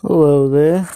Hello there.